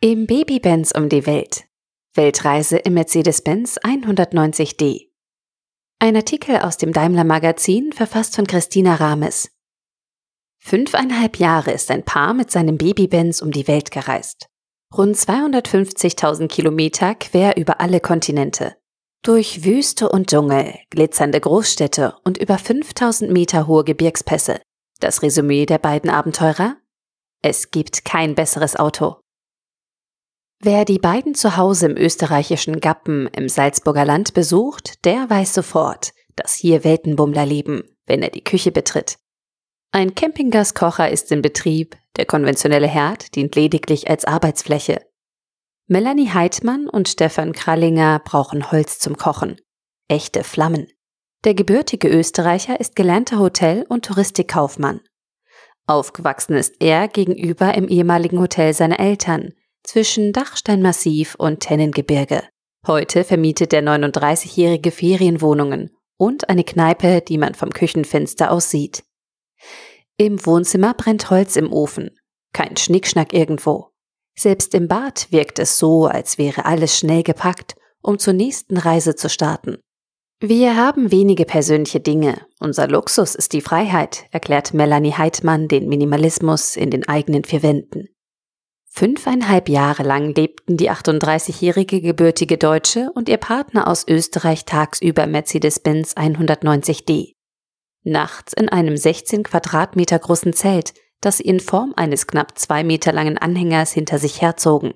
Im Baby-Benz um die Welt. Weltreise im Mercedes-Benz 190D. Ein Artikel aus dem Daimler Magazin, verfasst von Christina Rames. Fünfeinhalb Jahre ist ein Paar mit seinem Baby-Benz um die Welt gereist. Rund 250.000 Kilometer quer über alle Kontinente. Durch Wüste und Dschungel, glitzernde Großstädte und über 5000 Meter hohe Gebirgspässe. Das Resümee der beiden Abenteurer? Es gibt kein besseres Auto. Wer die beiden zu Hause im österreichischen Gappen im Salzburger Land besucht, der weiß sofort, dass hier Weltenbummler leben, wenn er die Küche betritt. Ein Campinggaskocher ist in Betrieb, der konventionelle Herd dient lediglich als Arbeitsfläche. Melanie Heidmann und Stefan Krallinger brauchen Holz zum Kochen. Echte Flammen. Der gebürtige Österreicher ist gelernter Hotel- und Touristikkaufmann. Aufgewachsen ist er gegenüber im ehemaligen Hotel seiner Eltern, zwischen Dachsteinmassiv und Tennengebirge. Heute vermietet der 39-jährige Ferienwohnungen und eine Kneipe, die man vom Küchenfenster aus sieht. Im Wohnzimmer brennt Holz im Ofen. Kein Schnickschnack irgendwo. Selbst im Bad wirkt es so, als wäre alles schnell gepackt, um zur nächsten Reise zu starten. Wir haben wenige persönliche Dinge. Unser Luxus ist die Freiheit, erklärt Melanie Heidmann den Minimalismus in den eigenen vier Wänden. Fünfeinhalb Jahre lang lebten die 38-jährige gebürtige Deutsche und ihr Partner aus Österreich tagsüber Mercedes-Benz 190D. Nachts in einem 16 Quadratmeter großen Zelt, das sie in Form eines knapp zwei Meter langen Anhängers hinter sich herzogen.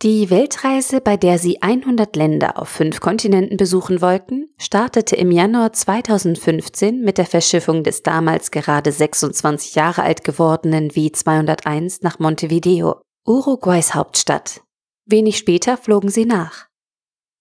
Die Weltreise, bei der sie 100 Länder auf fünf Kontinenten besuchen wollten, startete im Januar 2015 mit der Verschiffung des damals gerade 26 Jahre alt gewordenen W201 nach Montevideo. Uruguays Hauptstadt. Wenig später flogen sie nach.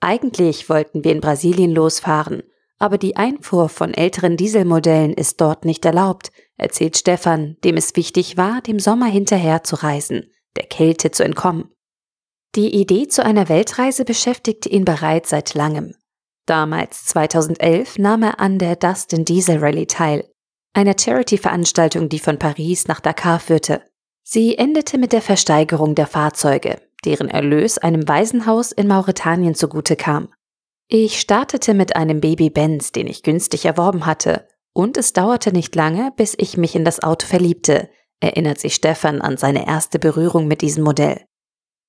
Eigentlich wollten wir in Brasilien losfahren, aber die Einfuhr von älteren Dieselmodellen ist dort nicht erlaubt, erzählt Stefan, dem es wichtig war, dem Sommer hinterher zu reisen, der Kälte zu entkommen. Die Idee zu einer Weltreise beschäftigte ihn bereits seit langem. Damals, 2011, nahm er an der Dustin Diesel Rally teil, einer Charity-Veranstaltung, die von Paris nach Dakar führte. Sie endete mit der Versteigerung der Fahrzeuge, deren Erlös einem Waisenhaus in Mauretanien zugute kam. Ich startete mit einem Baby Benz, den ich günstig erworben hatte, und es dauerte nicht lange, bis ich mich in das Auto verliebte, erinnert sich Stefan an seine erste Berührung mit diesem Modell.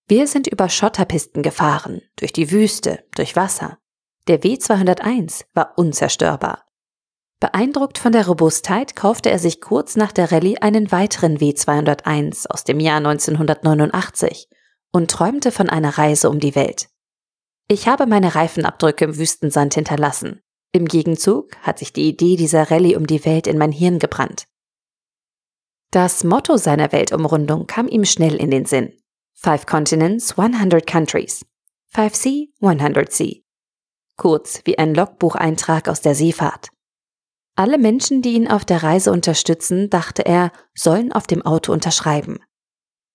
Wir sind über Schotterpisten gefahren, durch die Wüste, durch Wasser. Der W201 war unzerstörbar. Beeindruckt von der Robustheit kaufte er sich kurz nach der Rallye einen weiteren W201 aus dem Jahr 1989 und träumte von einer Reise um die Welt. Ich habe meine Reifenabdrücke im Wüstensand hinterlassen. Im Gegenzug hat sich die Idee dieser Rallye um die Welt in mein Hirn gebrannt. Das Motto seiner Weltumrundung kam ihm schnell in den Sinn. Five Continents, 100 Countries. 5C, 100C. Kurz wie ein Logbucheintrag aus der Seefahrt. Alle Menschen, die ihn auf der Reise unterstützen, dachte er, sollen auf dem Auto unterschreiben.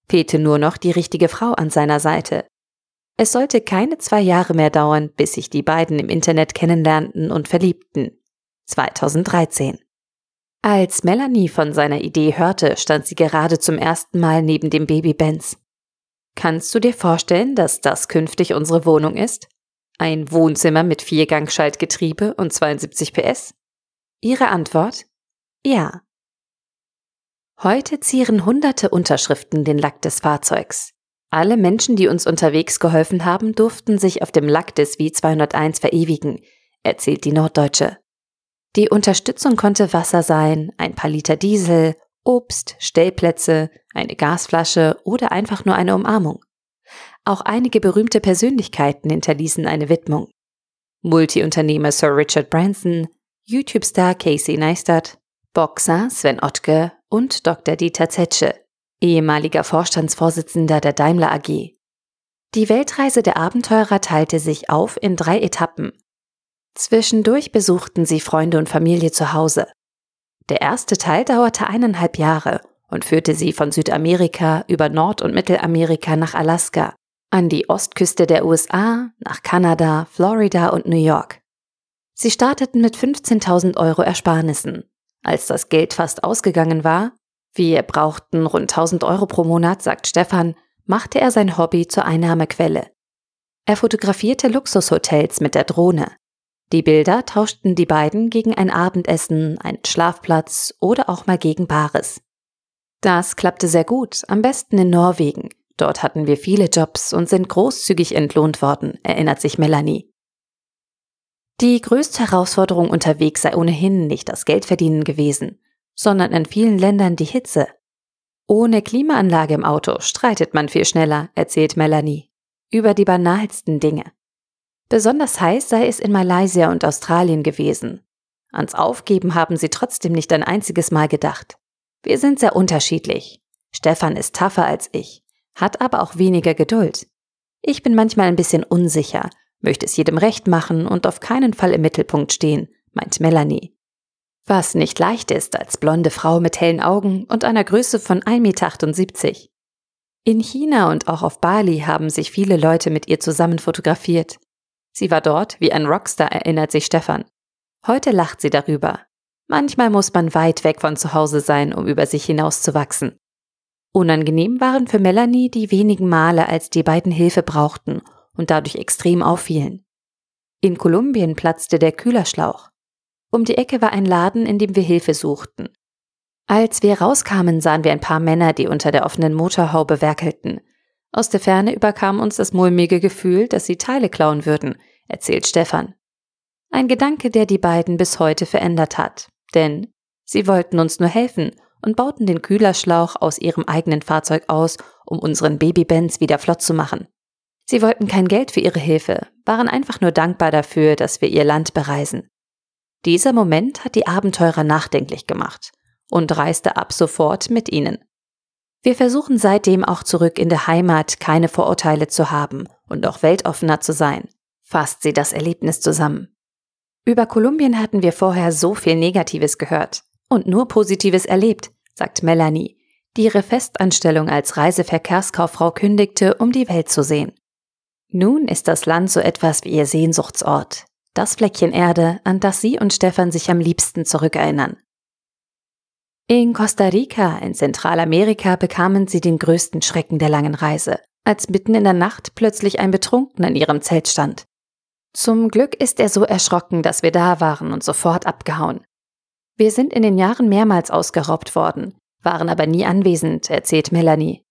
Fehlte nur noch die richtige Frau an seiner Seite. Es sollte keine zwei Jahre mehr dauern, bis sich die beiden im Internet kennenlernten und verliebten. 2013. Als Melanie von seiner Idee hörte, stand sie gerade zum ersten Mal neben dem Baby Benz. Kannst du dir vorstellen, dass das künftig unsere Wohnung ist? Ein Wohnzimmer mit Viergangschaltgetriebe und 72 PS? Ihre Antwort? Ja. Heute zieren hunderte Unterschriften den Lack des Fahrzeugs. Alle Menschen, die uns unterwegs geholfen haben, durften sich auf dem Lack des W201 verewigen, erzählt die Norddeutsche. Die Unterstützung konnte Wasser sein, ein paar Liter Diesel, Obst, Stellplätze, eine Gasflasche oder einfach nur eine Umarmung. Auch einige berühmte Persönlichkeiten hinterließen eine Widmung. Multiunternehmer Sir Richard Branson, YouTube-Star Casey Neistat, Boxer Sven Ottke und Dr. Dieter Zetsche, ehemaliger Vorstandsvorsitzender der Daimler AG. Die Weltreise der Abenteurer teilte sich auf in drei Etappen. Zwischendurch besuchten sie Freunde und Familie zu Hause. Der erste Teil dauerte eineinhalb Jahre und führte sie von Südamerika über Nord- und Mittelamerika nach Alaska, an die Ostküste der USA, nach Kanada, Florida und New York. Sie starteten mit 15.000 Euro Ersparnissen. Als das Geld fast ausgegangen war, wir brauchten rund 1000 Euro pro Monat, sagt Stefan, machte er sein Hobby zur Einnahmequelle. Er fotografierte Luxushotels mit der Drohne. Die Bilder tauschten die beiden gegen ein Abendessen, einen Schlafplatz oder auch mal gegen Bares. Das klappte sehr gut, am besten in Norwegen. Dort hatten wir viele Jobs und sind großzügig entlohnt worden, erinnert sich Melanie. Die größte Herausforderung unterwegs sei ohnehin nicht das Geldverdienen gewesen, sondern in vielen Ländern die Hitze. Ohne Klimaanlage im Auto streitet man viel schneller, erzählt Melanie. Über die banalsten Dinge. Besonders heiß sei es in Malaysia und Australien gewesen. Ans Aufgeben haben sie trotzdem nicht ein einziges Mal gedacht. Wir sind sehr unterschiedlich. Stefan ist tougher als ich, hat aber auch weniger Geduld. Ich bin manchmal ein bisschen unsicher, möchte es jedem recht machen und auf keinen Fall im Mittelpunkt stehen, meint Melanie. Was nicht leicht ist als blonde Frau mit hellen Augen und einer Größe von 1,78 Meter. In China und auch auf Bali haben sich viele Leute mit ihr zusammen fotografiert. Sie war dort wie ein Rockstar, erinnert sich Stefan. Heute lacht sie darüber. Manchmal muss man weit weg von zu Hause sein, um über sich hinauszuwachsen. Unangenehm waren für Melanie die wenigen Male, als die beiden Hilfe brauchten und dadurch extrem auffielen. In Kolumbien platzte der Kühlerschlauch. Um die Ecke war ein Laden, in dem wir Hilfe suchten. Als wir rauskamen, sahen wir ein paar Männer, die unter der offenen Motorhaube werkelten. Aus der Ferne überkam uns das mulmige Gefühl, dass sie Teile klauen würden, erzählt Stefan. Ein Gedanke, der die beiden bis heute verändert hat. Denn sie wollten uns nur helfen und bauten den Kühlerschlauch aus ihrem eigenen Fahrzeug aus, um unseren Babybenz wieder flott zu machen. Sie wollten kein Geld für ihre Hilfe, waren einfach nur dankbar dafür, dass wir ihr Land bereisen. Dieser Moment hat die Abenteurer nachdenklich gemacht und reiste ab sofort mit ihnen. Wir versuchen seitdem auch zurück in der Heimat keine Vorurteile zu haben und auch weltoffener zu sein, fasst sie das Erlebnis zusammen. Über Kolumbien hatten wir vorher so viel Negatives gehört und nur Positives erlebt, sagt Melanie, die ihre Festanstellung als Reiseverkehrskauffrau kündigte, um die Welt zu sehen. Nun ist das Land so etwas wie ihr Sehnsuchtsort, das Fleckchen Erde, an das sie und Stefan sich am liebsten zurückerinnern. In Costa Rica in Zentralamerika bekamen sie den größten Schrecken der langen Reise, als mitten in der Nacht plötzlich ein Betrunkener in ihrem Zelt stand. Zum Glück ist er so erschrocken, dass wir da waren und sofort abgehauen. Wir sind in den Jahren mehrmals ausgeraubt worden, waren aber nie anwesend, erzählt Melanie.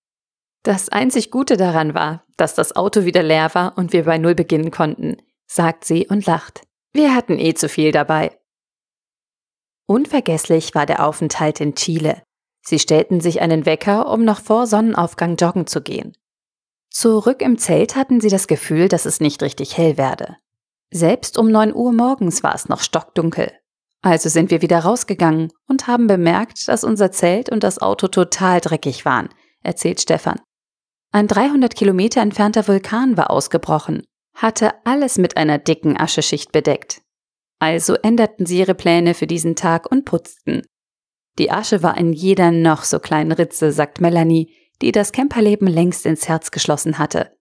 Das einzig Gute daran war, dass das Auto wieder leer war und wir bei Null beginnen konnten sagt sie und lacht. Wir hatten eh zu viel dabei. Unvergesslich war der Aufenthalt in Chile. Sie stellten sich einen Wecker, um noch vor Sonnenaufgang joggen zu gehen. Zurück im Zelt hatten sie das Gefühl, dass es nicht richtig hell werde. Selbst um neun Uhr morgens war es noch stockdunkel. Also sind wir wieder rausgegangen und haben bemerkt, dass unser Zelt und das Auto total dreckig waren, erzählt Stefan. Ein 300 Kilometer entfernter Vulkan war ausgebrochen hatte alles mit einer dicken Ascheschicht bedeckt. Also änderten sie ihre Pläne für diesen Tag und putzten. Die Asche war in jeder noch so kleinen Ritze, sagt Melanie, die das Camperleben längst ins Herz geschlossen hatte.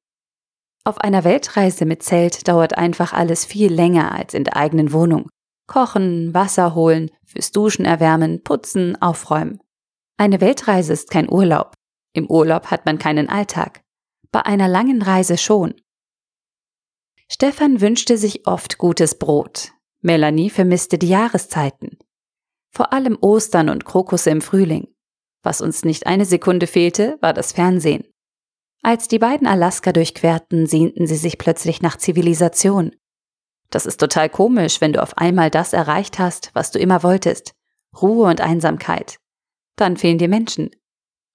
Auf einer Weltreise mit Zelt dauert einfach alles viel länger als in der eigenen Wohnung. Kochen, Wasser holen, fürs Duschen erwärmen, putzen, aufräumen. Eine Weltreise ist kein Urlaub. Im Urlaub hat man keinen Alltag. Bei einer langen Reise schon. Stefan wünschte sich oft gutes Brot. Melanie vermisste die Jahreszeiten. Vor allem Ostern und Krokusse im Frühling. Was uns nicht eine Sekunde fehlte, war das Fernsehen. Als die beiden Alaska durchquerten, sehnten sie sich plötzlich nach Zivilisation. Das ist total komisch, wenn du auf einmal das erreicht hast, was du immer wolltest. Ruhe und Einsamkeit. Dann fehlen dir Menschen.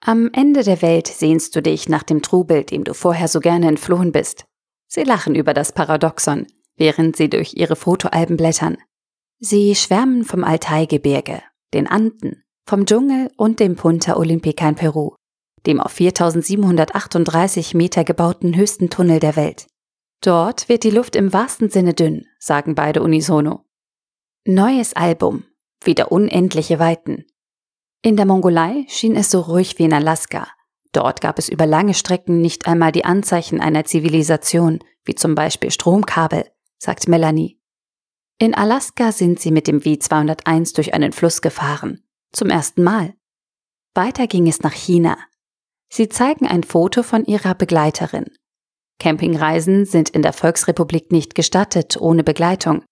Am Ende der Welt sehnst du dich nach dem Trubel, dem du vorher so gerne entflohen bist. Sie lachen über das Paradoxon, während sie durch ihre Fotoalben blättern. Sie schwärmen vom Altaigebirge, den Anden, vom Dschungel und dem Punta Olympica in Peru, dem auf 4738 Meter gebauten höchsten Tunnel der Welt. Dort wird die Luft im wahrsten Sinne dünn, sagen beide unisono. Neues Album, wieder unendliche Weiten. In der Mongolei schien es so ruhig wie in Alaska, Dort gab es über lange Strecken nicht einmal die Anzeichen einer Zivilisation, wie zum Beispiel Stromkabel, sagt Melanie. In Alaska sind sie mit dem W201 durch einen Fluss gefahren. Zum ersten Mal. Weiter ging es nach China. Sie zeigen ein Foto von ihrer Begleiterin. Campingreisen sind in der Volksrepublik nicht gestattet ohne Begleitung.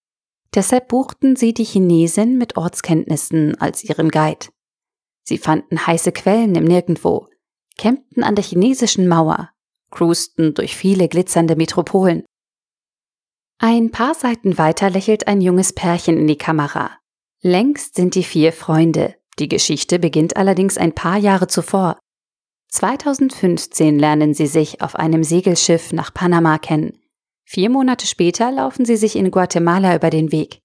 Deshalb buchten sie die Chinesin mit Ortskenntnissen als ihren Guide. Sie fanden heiße Quellen im Nirgendwo, campten an der chinesischen Mauer, cruisten durch viele glitzernde Metropolen. Ein paar Seiten weiter lächelt ein junges Pärchen in die Kamera. Längst sind die vier Freunde. Die Geschichte beginnt allerdings ein paar Jahre zuvor. 2015 lernen sie sich auf einem Segelschiff nach Panama kennen. Vier Monate später laufen sie sich in Guatemala über den Weg.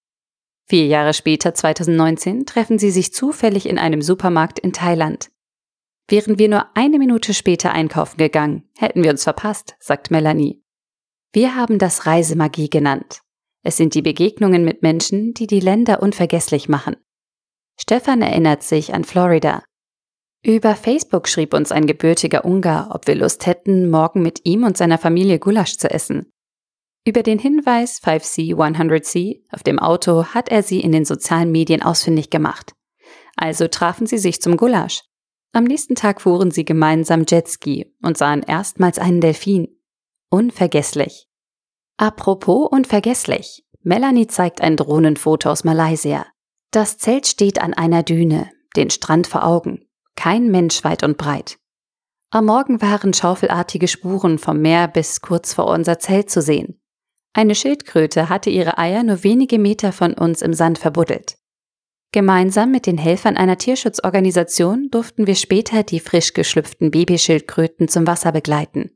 Vier Jahre später, 2019, treffen sie sich zufällig in einem Supermarkt in Thailand. Wären wir nur eine Minute später einkaufen gegangen, hätten wir uns verpasst, sagt Melanie. Wir haben das Reisemagie genannt. Es sind die Begegnungen mit Menschen, die die Länder unvergesslich machen. Stefan erinnert sich an Florida. Über Facebook schrieb uns ein gebürtiger Ungar, ob wir Lust hätten, morgen mit ihm und seiner Familie Gulasch zu essen. Über den Hinweis 5C 100C auf dem Auto hat er sie in den sozialen Medien ausfindig gemacht. Also trafen sie sich zum Gulasch. Am nächsten Tag fuhren sie gemeinsam Jetski und sahen erstmals einen Delfin. Unvergesslich. Apropos unvergesslich. Melanie zeigt ein Drohnenfoto aus Malaysia. Das Zelt steht an einer Düne, den Strand vor Augen. Kein Mensch weit und breit. Am Morgen waren schaufelartige Spuren vom Meer bis kurz vor unser Zelt zu sehen. Eine Schildkröte hatte ihre Eier nur wenige Meter von uns im Sand verbuddelt. Gemeinsam mit den Helfern einer Tierschutzorganisation durften wir später die frisch geschlüpften Babyschildkröten zum Wasser begleiten.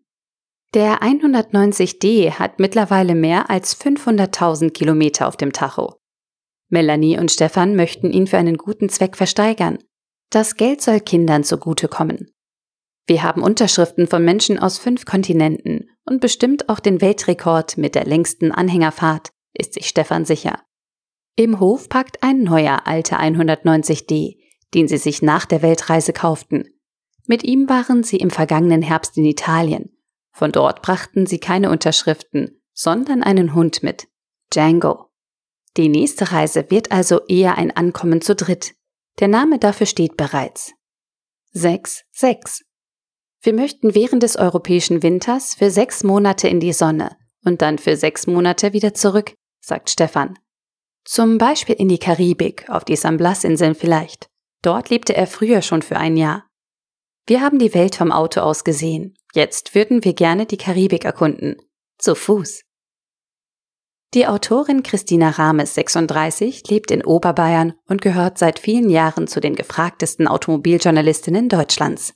Der 190D hat mittlerweile mehr als 500.000 Kilometer auf dem Tacho. Melanie und Stefan möchten ihn für einen guten Zweck versteigern. Das Geld soll Kindern zugutekommen. Wir haben Unterschriften von Menschen aus fünf Kontinenten und bestimmt auch den Weltrekord mit der längsten Anhängerfahrt, ist sich Stefan sicher. Im Hof packt ein neuer alter 190D, den sie sich nach der Weltreise kauften. Mit ihm waren sie im vergangenen Herbst in Italien. Von dort brachten sie keine Unterschriften, sondern einen Hund mit, Django. Die nächste Reise wird also eher ein Ankommen zu dritt. Der Name dafür steht bereits. 6, 6. Wir möchten während des europäischen Winters für sechs Monate in die Sonne und dann für sechs Monate wieder zurück, sagt Stefan. Zum Beispiel in die Karibik, auf die San Blas-Inseln vielleicht. Dort lebte er früher schon für ein Jahr. Wir haben die Welt vom Auto aus gesehen. Jetzt würden wir gerne die Karibik erkunden. Zu Fuß. Die Autorin Christina Rames, 36, lebt in Oberbayern und gehört seit vielen Jahren zu den gefragtesten Automobiljournalistinnen Deutschlands.